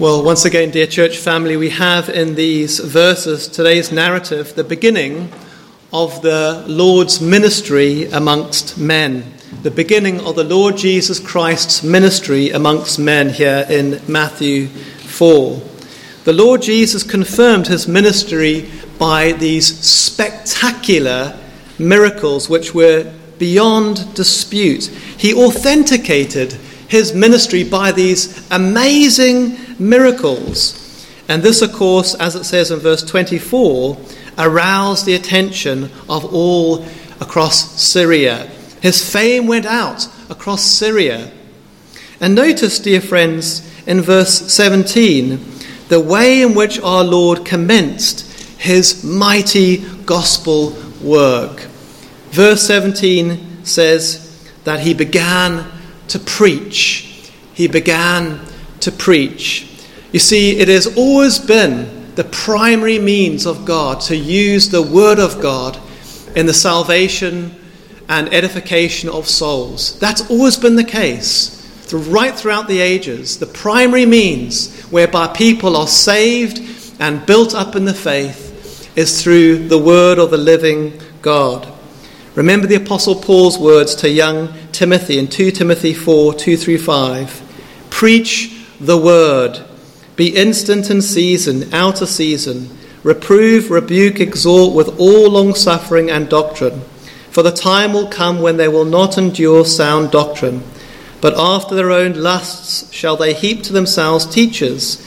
Well, once again, dear church family, we have in these verses today's narrative the beginning of the Lord's ministry amongst men. The beginning of the Lord Jesus Christ's ministry amongst men here in Matthew 4. The Lord Jesus confirmed his ministry by these spectacular miracles which were beyond dispute. He authenticated his ministry by these amazing miracles. And this, of course, as it says in verse 24, aroused the attention of all across Syria. His fame went out across Syria. And notice, dear friends, in verse 17, the way in which our Lord commenced his mighty gospel work. Verse 17 says that he began to preach. He began to preach. You see, it has always been the primary means of God to use the Word of God in the salvation and edification of souls. That's always been the case. Right throughout the ages, the primary means whereby people are saved and built up in the faith is through the Word of the living God. Remember the Apostle Paul's words to young Timothy in 2 Timothy 4 2 through 5. Preach the word, be instant in season, out of season, reprove, rebuke, exhort with all long suffering and doctrine. For the time will come when they will not endure sound doctrine, but after their own lusts shall they heap to themselves teachers,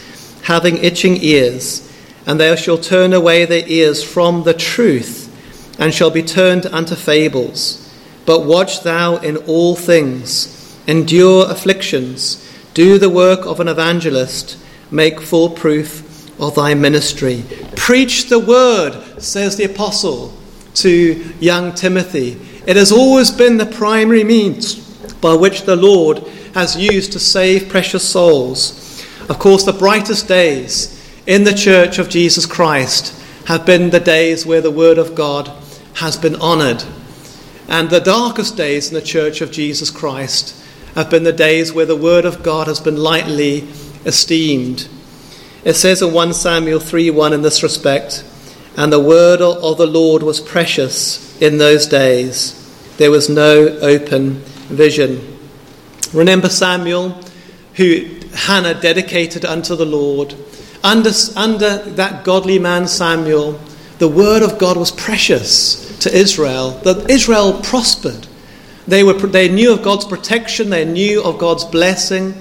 having itching ears, and they shall turn away their ears from the truth and shall be turned unto fables. But watch thou in all things, endure afflictions, do the work of an evangelist, make full proof of thy ministry. Preach the word, says the apostle to young Timothy. It has always been the primary means by which the Lord has used to save precious souls. Of course, the brightest days in the church of Jesus Christ have been the days where the word of God has been honored. And the darkest days in the church of Jesus Christ have been the days where the word of God has been lightly esteemed. It says in 1 Samuel 3 1 in this respect, and the word of the Lord was precious in those days. There was no open vision. Remember Samuel, who Hannah dedicated unto the Lord. Under, under that godly man Samuel, the word of God was precious to Israel, that Israel prospered. They, were, they knew of God's protection, they knew of God's blessing.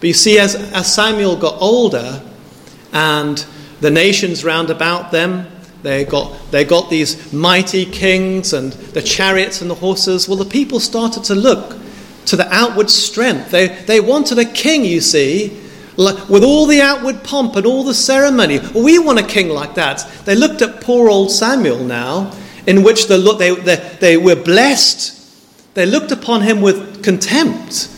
But you see, as, as Samuel got older and the nations round about them, they got, they got these mighty kings and the chariots and the horses. Well, the people started to look to the outward strength. They, they wanted a king, you see, with all the outward pomp and all the ceremony. We want a king like that. They looked at poor old Samuel now in which the, they, they, they were blessed, they looked upon him with contempt.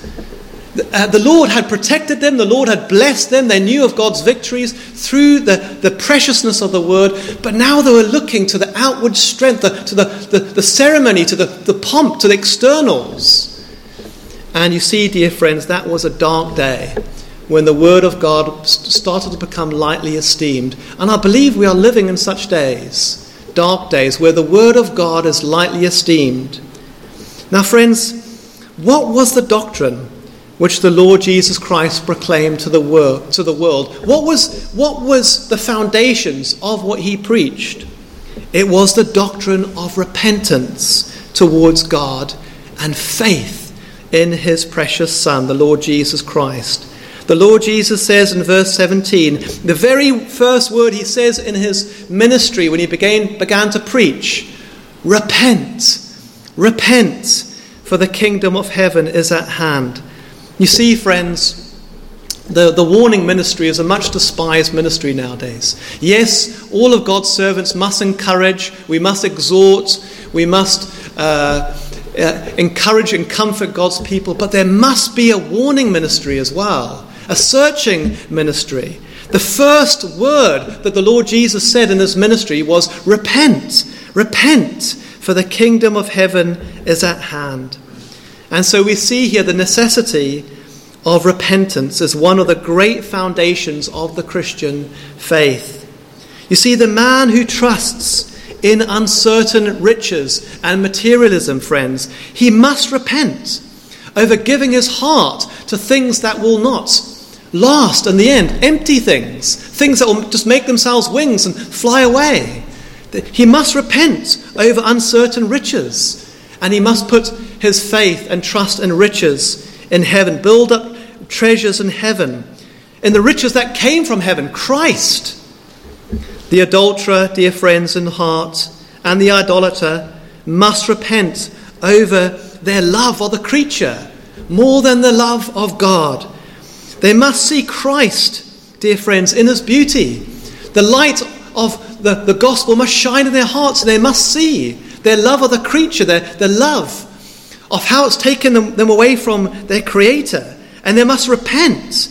Uh, the Lord had protected them, the Lord had blessed them, they knew of God's victories through the, the preciousness of the word, but now they were looking to the outward strength, the, to the, the, the ceremony, to the, the pomp, to the externals. And you see, dear friends, that was a dark day when the word of God started to become lightly esteemed. And I believe we are living in such days dark days where the Word of God is lightly esteemed. Now, friends, what was the doctrine which the Lord Jesus Christ proclaimed to the, world, to the world? What was, what was the foundations of what he preached? It was the doctrine of repentance towards God and faith in his precious Son, the Lord Jesus Christ. The Lord Jesus says in verse 17, the very first word he says in his ministry when he began, began to preach repent, repent, for the kingdom of heaven is at hand. You see, friends, the, the warning ministry is a much despised ministry nowadays. Yes, all of God's servants must encourage, we must exhort, we must uh, uh, encourage and comfort God's people, but there must be a warning ministry as well a searching ministry. The first word that the Lord Jesus said in his ministry was, Repent, repent, for the kingdom of heaven is at hand. And so we see here the necessity of repentance as one of the great foundations of the Christian faith. You see, the man who trusts in uncertain riches and materialism, friends, he must repent over giving his heart to things that will not last in the end, empty things, things that will just make themselves wings and fly away. He must repent over uncertain riches, and he must put his faith and trust in riches in heaven, build up treasures in heaven, in the riches that came from heaven, Christ. The adulterer, dear friends in heart, and the idolater must repent over their love of the creature more than the love of God. They must see Christ, dear friends, in his beauty. The light of the, the gospel must shine in their hearts. and They must see their love of the creature, their, their love of how it's taken them, them away from their Creator. And they must repent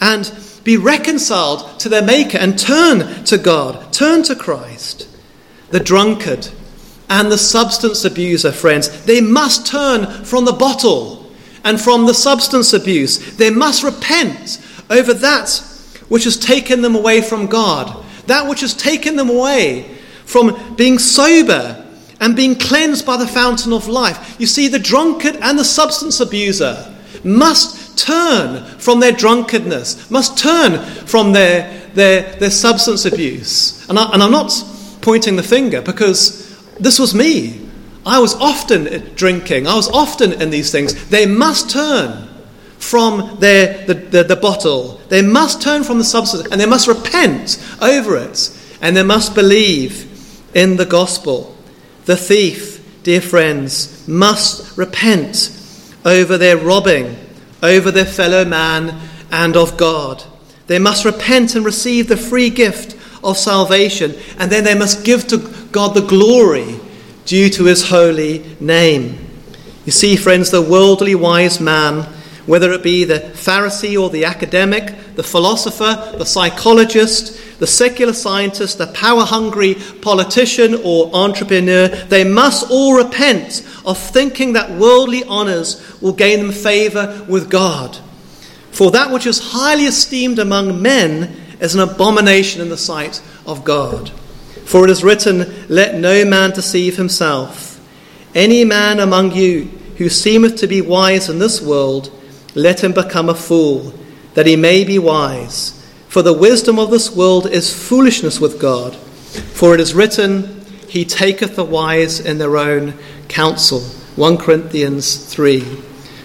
and be reconciled to their Maker and turn to God, turn to Christ. The drunkard and the substance abuser, friends, they must turn from the bottle and from the substance abuse. They must repent over that which has taken them away from God, that which has taken them away from being sober and being cleansed by the fountain of life. You see, the drunkard and the substance abuser must turn from their drunkenness, must turn from their, their, their substance abuse. And, I, and I'm not pointing the finger because this was me. I was often drinking, I was often in these things. They must turn from their, the, the, the bottle, they must turn from the substance, and they must repent over it, and they must believe in the gospel. The thief, dear friends, must repent over their robbing, over their fellow man, and of God. They must repent and receive the free gift of salvation, and then they must give to God the glory due to his holy name. You see, friends, the worldly wise man, whether it be the Pharisee or the academic, the philosopher, the psychologist, the secular scientist, the power hungry politician or entrepreneur, they must all repent of thinking that worldly honours will gain them favour with God. For that which is highly esteemed among men is an abomination in the sight of God. For it is written, Let no man deceive himself. Any man among you who seemeth to be wise in this world, let him become a fool, that he may be wise. For the wisdom of this world is foolishness with God. For it is written, He taketh the wise in their own counsel. 1 Corinthians 3.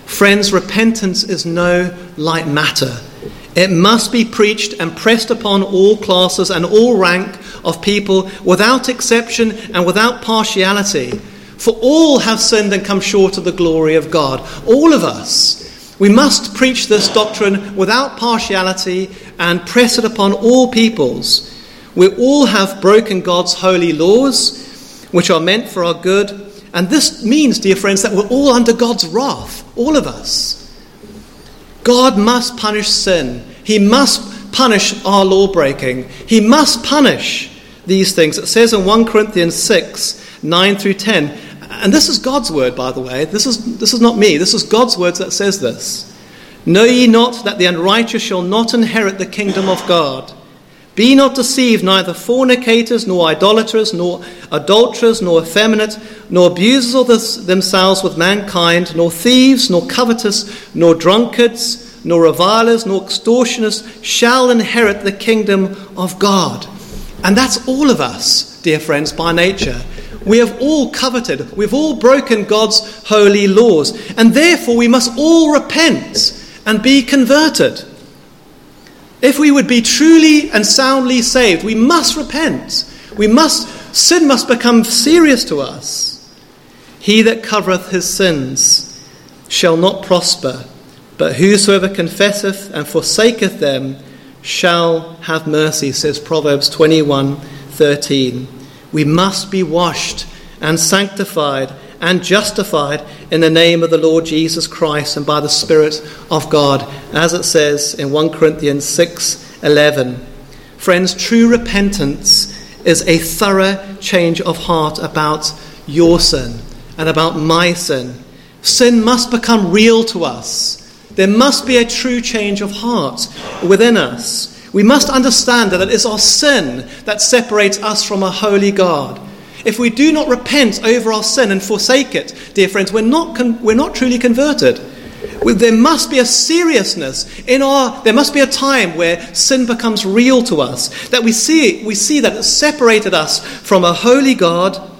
Friends, repentance is no light matter. It must be preached and pressed upon all classes and all rank of people without exception and without partiality. For all have sinned and come short of the glory of God. All of us. We must preach this doctrine without partiality and press it upon all peoples. We all have broken God's holy laws, which are meant for our good. And this means, dear friends, that we're all under God's wrath, all of us. God must punish sin. He must punish our law breaking. He must punish these things. It says in 1 Corinthians 6 9 through 10. And this is God's word, by the way. This is, this is not me. This is God's words that says this. Know ye not that the unrighteous shall not inherit the kingdom of God? Be not deceived, neither fornicators, nor idolaters, nor adulterers, nor effeminate, nor abusers of this, themselves with mankind, nor thieves, nor covetous, nor drunkards, nor revilers, nor extortioners shall inherit the kingdom of God. And that's all of us, dear friends, by nature. We have all coveted, we've all broken God's holy laws, and therefore we must all repent and be converted. If we would be truly and soundly saved, we must repent. We must sin must become serious to us. He that covereth his sins shall not prosper, but whosoever confesseth and forsaketh them shall have mercy, says Proverbs 21 13. We must be washed and sanctified and justified in the name of the Lord Jesus Christ and by the Spirit of God, as it says in 1 Corinthians 6 11. Friends, true repentance is a thorough change of heart about your sin and about my sin. Sin must become real to us. there must be a true change of heart within us. We must understand that it is our sin that separates us from a holy God. If we do not repent over our sin and forsake it, dear friends, we're not, con- we're not truly converted. There must be a seriousness in our, there must be a time where sin becomes real to us, that we see, we see that it separated us from a holy God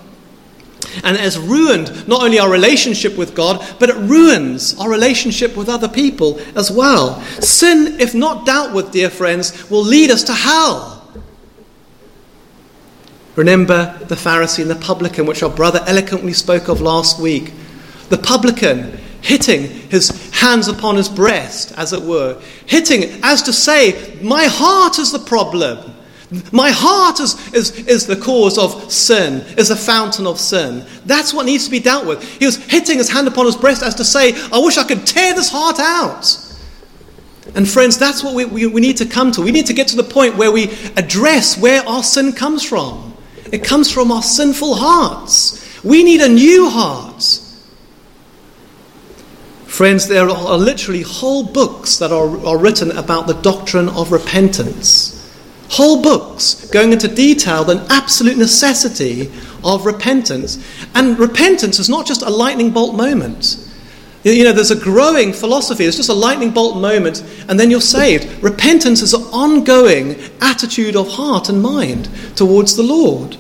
and it has ruined not only our relationship with God, but it ruins our relationship with other people as well. Sin, if not dealt with, dear friends, will lead us to hell. Remember the Pharisee and the publican, which our brother eloquently spoke of last week. The publican hitting his hands upon his breast, as it were, hitting as to say, My heart is the problem. My heart is, is, is the cause of sin, is a fountain of sin. That's what needs to be dealt with. He was hitting his hand upon his breast as to say, I wish I could tear this heart out. And friends, that's what we, we, we need to come to. We need to get to the point where we address where our sin comes from. It comes from our sinful hearts. We need a new heart. Friends, there are literally whole books that are, are written about the doctrine of repentance. Whole books going into detail the absolute necessity of repentance. And repentance is not just a lightning bolt moment. You know, there's a growing philosophy. It's just a lightning bolt moment, and then you're saved. Repentance is an ongoing attitude of heart and mind towards the Lord.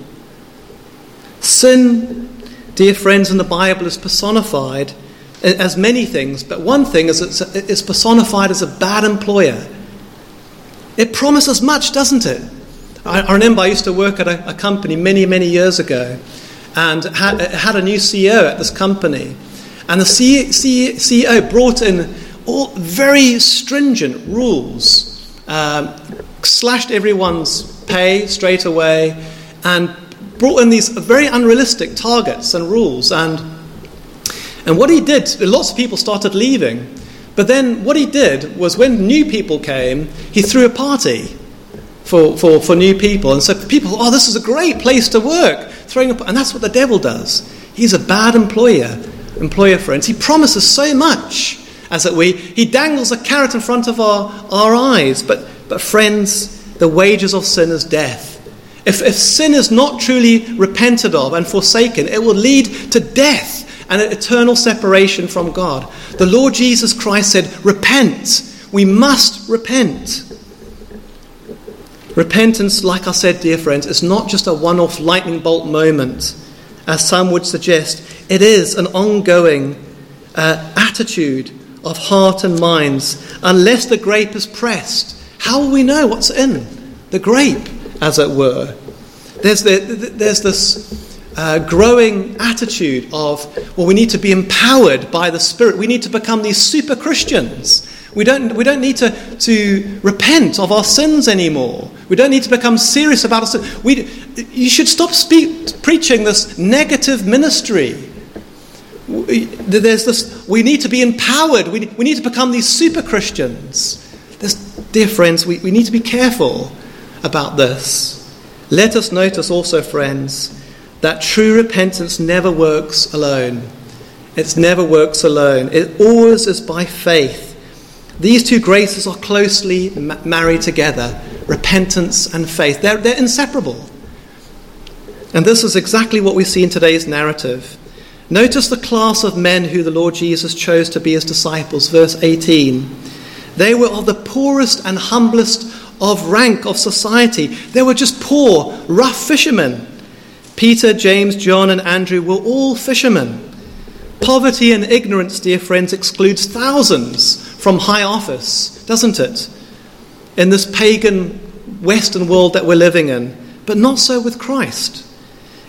Sin, dear friends, in the Bible is personified as many things, but one thing is it's personified as a bad employer. It promises much, doesn't it? I, I remember I used to work at a, a, company many, many years ago and had, had a new CEO at this company. And the CEO brought in all very stringent rules, um, slashed everyone's pay straight away, and brought in these very unrealistic targets and rules. And, and what he did, lots of people started leaving. But then what he did was when new people came, he threw a party for, for, for new people. And so people, oh, this is a great place to work. Throwing a, and that's what the devil does. He's a bad employer, employer friends. He promises so much, as that we, he dangles a carrot in front of our, our eyes. But, but friends, the wages of sin is death. If, if sin is not truly repented of and forsaken, it will lead to death and an eternal separation from God. The Lord Jesus Christ said, Repent. We must repent. Repentance, like I said, dear friends, is not just a one off lightning bolt moment, as some would suggest. It is an ongoing uh, attitude of heart and minds. Unless the grape is pressed, how will we know what's in the grape, as it were? There's, the, there's this uh, growing attitude of, well, we need to be empowered by the Spirit. We need to become these super Christians. We don't, we don't need to, to repent of our sins anymore. We don't need to become serious about our us. We, you should stop speak, preaching this negative ministry. There's this, we need to be empowered. We, we need to become these super Christians. There's, dear friends, we, we need to be careful about this. Let us notice also, friends, that true repentance never works alone. It never works alone. It always is by faith. These two graces are closely ma- married together repentance and faith. They're, they're inseparable. And this is exactly what we see in today's narrative. Notice the class of men who the Lord Jesus chose to be his disciples. Verse 18. They were of the poorest and humblest of rank of society. They were just poor, rough fishermen. Peter, James, John, and Andrew were all fishermen. Poverty and ignorance, dear friends, excludes thousands from high office, doesn't it? In this pagan Western world that we're living in, but not so with Christ.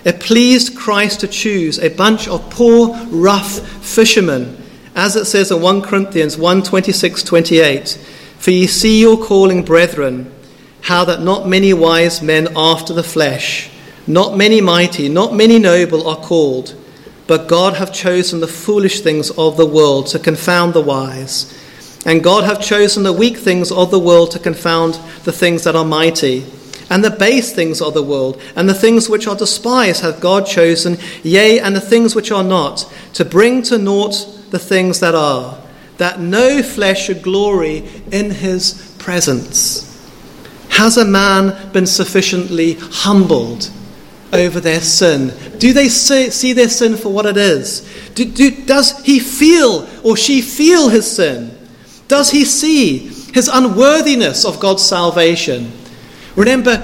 It pleased Christ to choose a bunch of poor, rough fishermen, as it says in 1 Corinthians 1 26 28. For ye see your calling, brethren, how that not many wise men after the flesh, not many mighty, not many noble are called, but God hath chosen the foolish things of the world to confound the wise. And God hath chosen the weak things of the world to confound the things that are mighty. And the base things of the world, and the things which are despised hath God chosen, yea, and the things which are not, to bring to naught the things that are, that no flesh should glory in his presence. Has a man been sufficiently humbled over their sin? Do they see their sin for what it is? Do, do, does he feel or she feel his sin? Does he see his unworthiness of God's salvation? Remember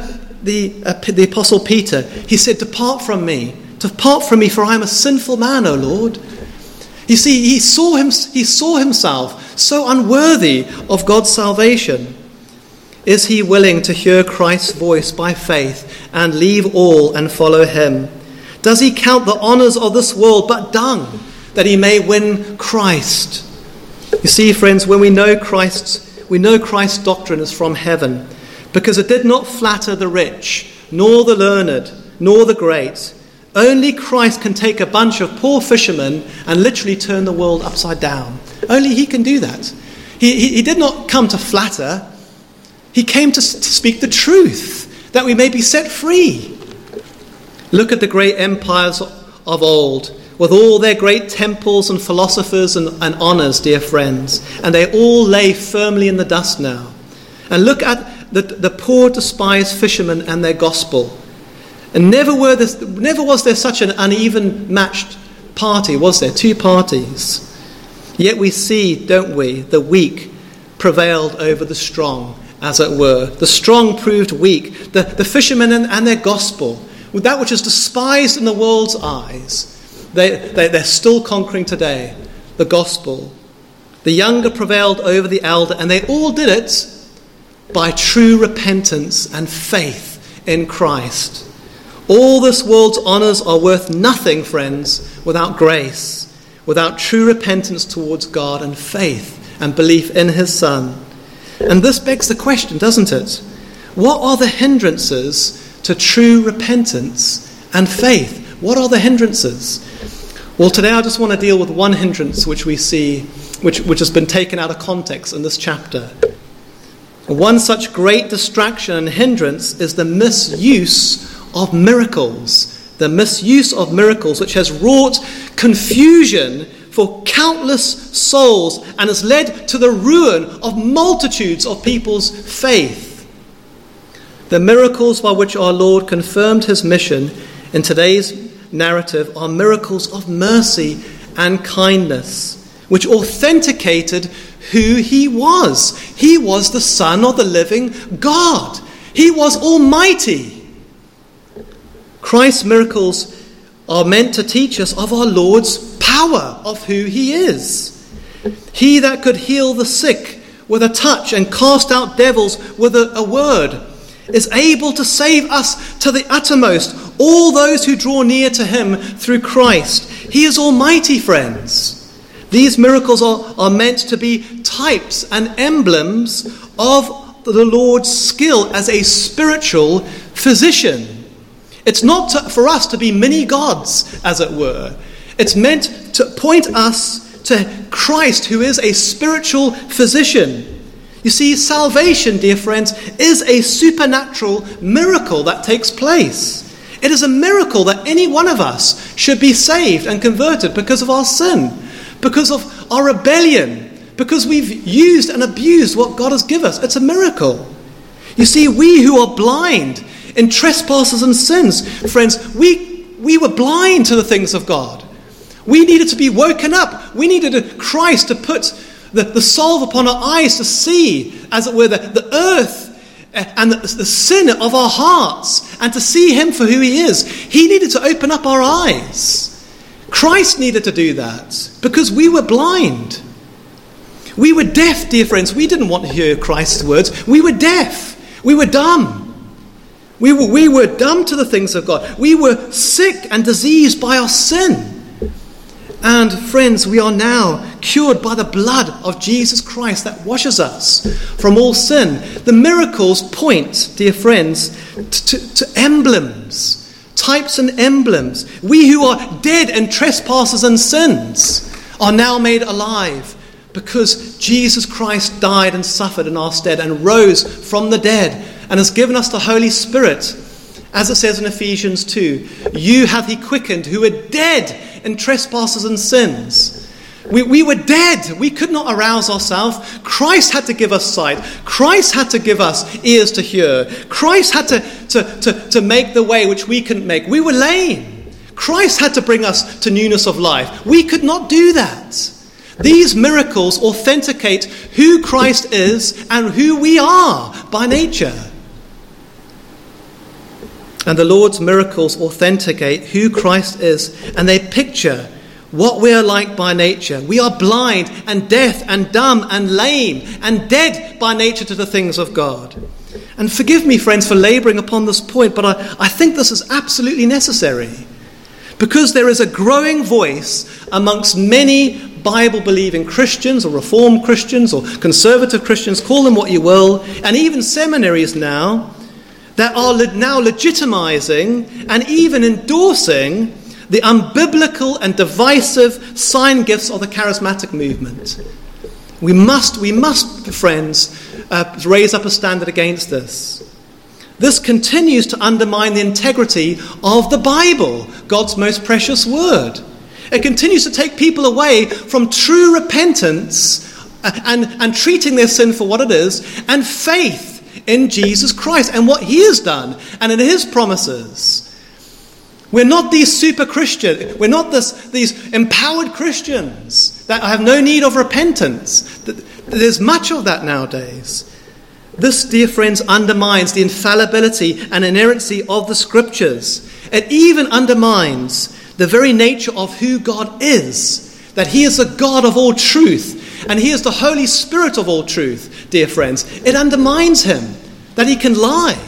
the, uh, the Apostle Peter, he said, Depart from me, depart from me, for I am a sinful man, O Lord. You see, he saw, him, he saw himself so unworthy of God's salvation. Is he willing to hear Christ's voice by faith and leave all and follow him? Does he count the honors of this world but dung that he may win Christ? You see, friends, when we know Christ's, we know Christ's doctrine is from heaven, because it did not flatter the rich, nor the learned, nor the great. Only Christ can take a bunch of poor fishermen and literally turn the world upside down. Only He can do that. He, he, he did not come to flatter, He came to, to speak the truth, that we may be set free. Look at the great empires of old, with all their great temples and philosophers and, and honors, dear friends, and they all lay firmly in the dust now. And look at the, the poor, despised fishermen and their gospel. And never, were this, never was there such an uneven matched party, was there? Two parties. Yet we see, don't we, the weak prevailed over the strong, as it were. The strong proved weak. The, the fishermen and, and their gospel with that which is despised in the world's eyes, they, they, they're still conquering today the gospel. The younger prevailed over the elder, and they all did it by true repentance and faith in Christ. All this world's honors are worth nothing, friends, without grace, without true repentance towards God and faith and belief in His Son. And this begs the question, doesn't it? What are the hindrances to true repentance and faith. What are the hindrances? Well, today I just want to deal with one hindrance which we see, which, which has been taken out of context in this chapter. One such great distraction and hindrance is the misuse of miracles. The misuse of miracles, which has wrought confusion for countless souls and has led to the ruin of multitudes of people's faith. The miracles by which our Lord confirmed his mission in today's narrative are miracles of mercy and kindness, which authenticated who he was. He was the Son of the living God, he was Almighty. Christ's miracles are meant to teach us of our Lord's power, of who he is. He that could heal the sick with a touch and cast out devils with a, a word is able to save us to the uttermost, all those who draw near to him through Christ. He is almighty, friends. These miracles are, are meant to be types and emblems of the Lord's skill as a spiritual physician. It's not to, for us to be mini gods, as it were. It's meant to point us to Christ, who is a spiritual physician. You see, salvation, dear friends, is a supernatural miracle that takes place. It is a miracle that any one of us should be saved and converted because of our sin, because of our rebellion, because we've used and abused what God has given us. It's a miracle. You see, we who are blind in trespasses and sins, friends, we, we were blind to the things of God. We needed to be woken up. We needed Christ to put the, the salve upon our eyes to see, as it were, the, the earth eh, and the, the sin of our hearts and to see Him for who He is. He needed to open up our eyes. Christ needed to do that because we were blind. We were deaf, dear friends. We didn't want to hear Christ's words. We were deaf. We were dumb. We were, we were dumb to the things of God. We were sick and diseased by our sin. And friends, we are now cured by the blood of Jesus Christ that washes us from all sin. The miracles point, dear friends, to, to, emblems, types and emblems. We who are dead and trespasses and sins are now made alive because Jesus Christ died and suffered in our stead and rose from the dead and has given us the Holy Spirit. As it says in Ephesians 2, you hath he quickened who were dead in trespasses and sins. We, we were dead. We could not arouse ourselves. Christ had to give us sight. Christ had to give us ears to hear. Christ had to, to, to, to make the way which we couldn't make. We were lame. Christ had to bring us to newness of life. We could not do that. These miracles authenticate who Christ is and who we are by nature. And the Lord's miracles authenticate who Christ is, and they picture what we are like by nature. We are blind and deaf and dumb and lame and dead by nature to the things of God. And forgive me, friends, for laboring upon this point, but I, I think this is absolutely necessary. Because there is a growing voice amongst many Bible believing Christians or Reformed Christians or conservative Christians, call them what you will, and even seminaries now that are now legitimizing and even endorsing the unbiblical and divisive sign gifts of the charismatic movement. We must, we must, friends, uh, raise up a standard against this. This continues to undermine the integrity of the Bible, God's most precious word. It continues to take people away from true repentance uh, and, and treating their sin for what it is and faith in Jesus Christ and what he has done and in his promises. We're not these super Christian. We're not this, these empowered Christians that have no need of repentance. There's much of that nowadays. This, dear friends, undermines the infallibility and inerrancy of the scriptures. It even undermines the very nature of who God is that He is the God of all truth and He is the Holy Spirit of all truth, dear friends. It undermines Him that He can lie.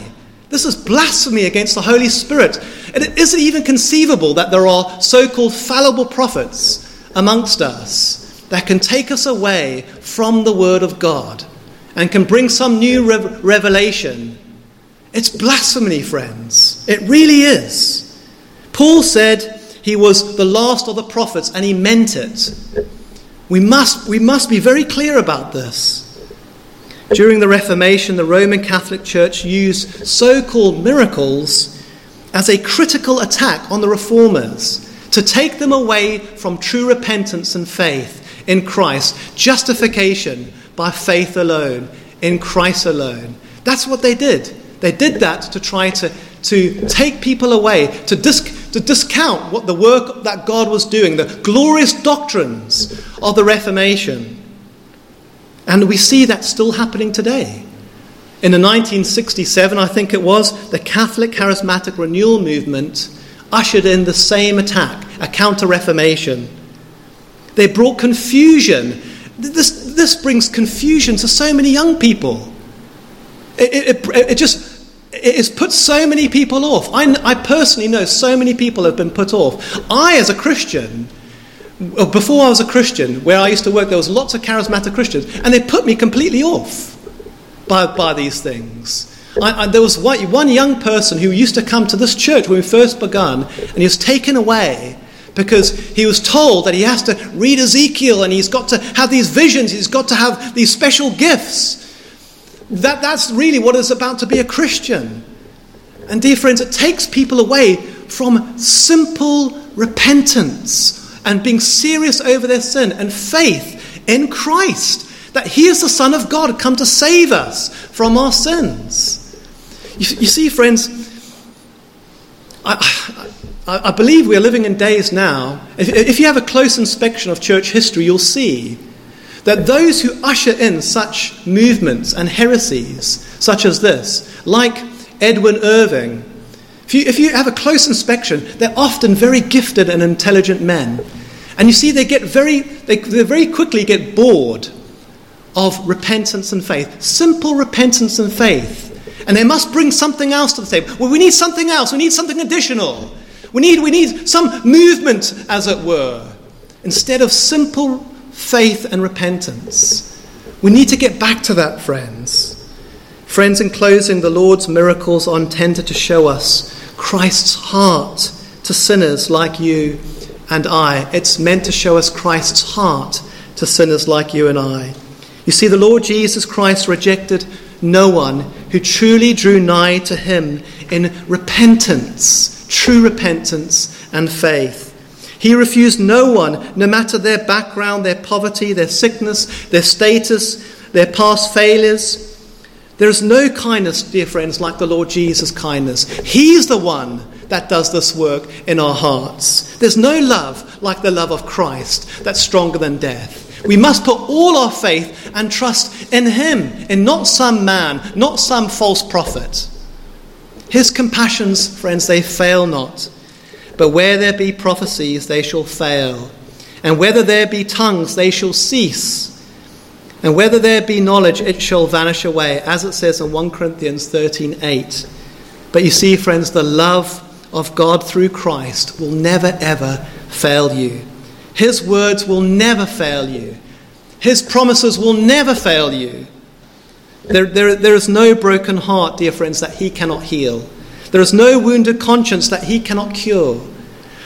This is blasphemy against the Holy Spirit. And it isn't even conceivable that there are so called fallible prophets amongst us that can take us away from the Word of God and can bring some new revelation. It's blasphemy, friends. It really is. Paul said he was the last of the prophets, and he meant it. We must, we must be very clear about this. During the Reformation, the Roman Catholic Church used so called miracles as a critical attack on the reformers to take them away from true repentance and faith in Christ, justification by faith alone, in Christ alone. That's what they did. They did that to try to, to take people away, to, dis- to discount what the work that God was doing, the glorious doctrines of the Reformation. And we see that still happening today. In the 1967, I think it was, the Catholic Charismatic Renewal Movement ushered in the same attack, a counter reformation. They brought confusion. This, this brings confusion to so many young people. It, it, it just it has put so many people off. I, I personally know so many people have been put off. I, as a Christian, before I was a Christian, where I used to work, there was lots of charismatic Christians, and they put me completely off by, by these things. I, I, there was one, young person who used to come to this church when we first begun, and he was taken away because he was told that he has to read Ezekiel and he's got to have these visions, he's got to have these special gifts. That, that's really what it's about to be a Christian. And, dear friends, it takes people away from simple repentance and being serious over their sin and faith in Christ that He is the Son of God come to save us from our sins. You, you see, friends, I, I, I, believe we are living in days now. If, if you have a close inspection of church history, you'll see that those who usher in such movements and heresies, such as this, like Edward Irving, if you, if you have a close inspection, they're often very gifted and intelligent men. And you see, they get very, they, they very quickly get bored of repentance and faith. Simple repentance and faith. And they must bring something else to the table. Well, we need something else. We need something additional. We need, we need some movement, as it were, instead of simple faith and repentance. We need to get back to that, friends. Friends, in closing, the Lord's miracles are intended to show us Christ's heart to sinners like you and I. It's meant to show us Christ's heart to sinners like you and I. You see, the Lord Jesus Christ rejected no one who truly drew nigh to him in repentance, true repentance and faith. He refused no one, no matter their background, their poverty, their sickness, their status, their past failures. There is no kindness, dear friends, like the Lord Jesus' kindness. He's the one that does this work in our hearts. There's no love like the love of Christ that's stronger than death. We must put all our faith and trust in Him, in not some man, not some false prophet. His compassions, friends, they fail not. But where there be prophecies, they shall fail. And whether there be tongues, they shall cease. And whether there be knowledge, it shall vanish away, as it says in 1 Corinthians 13 8. But you see, friends, the love of God through Christ will never, ever fail you. His words will never fail you. His promises will never fail you. There, there, there is no broken heart, dear friends, that He cannot heal. There is no wounded conscience that he cannot cure.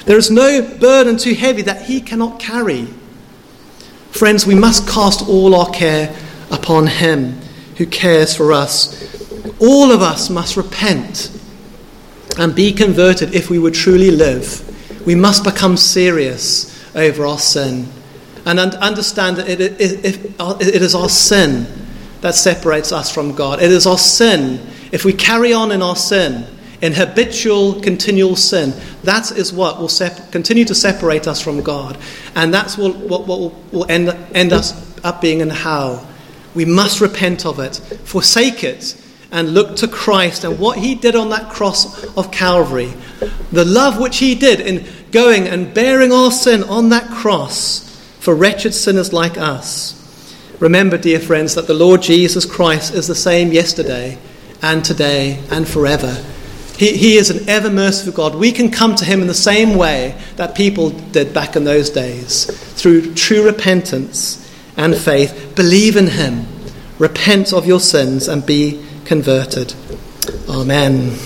There is no burden too heavy that he cannot carry. Friends, we must cast all our care upon him who cares for us. All of us must repent and be converted if we would truly live. We must become serious over our sin and understand that it is our sin that separates us from God. It is our sin. If we carry on in our sin, in habitual, continual sin. That is what will sep- continue to separate us from God. And that's what, what, what will, will end, end us up being in hell. We must repent of it, forsake it, and look to Christ and what He did on that cross of Calvary. The love which He did in going and bearing our sin on that cross for wretched sinners like us. Remember, dear friends, that the Lord Jesus Christ is the same yesterday and today and forever. He, he is an ever merciful God. We can come to Him in the same way that people did back in those days through true repentance and faith. Believe in Him, repent of your sins, and be converted. Amen.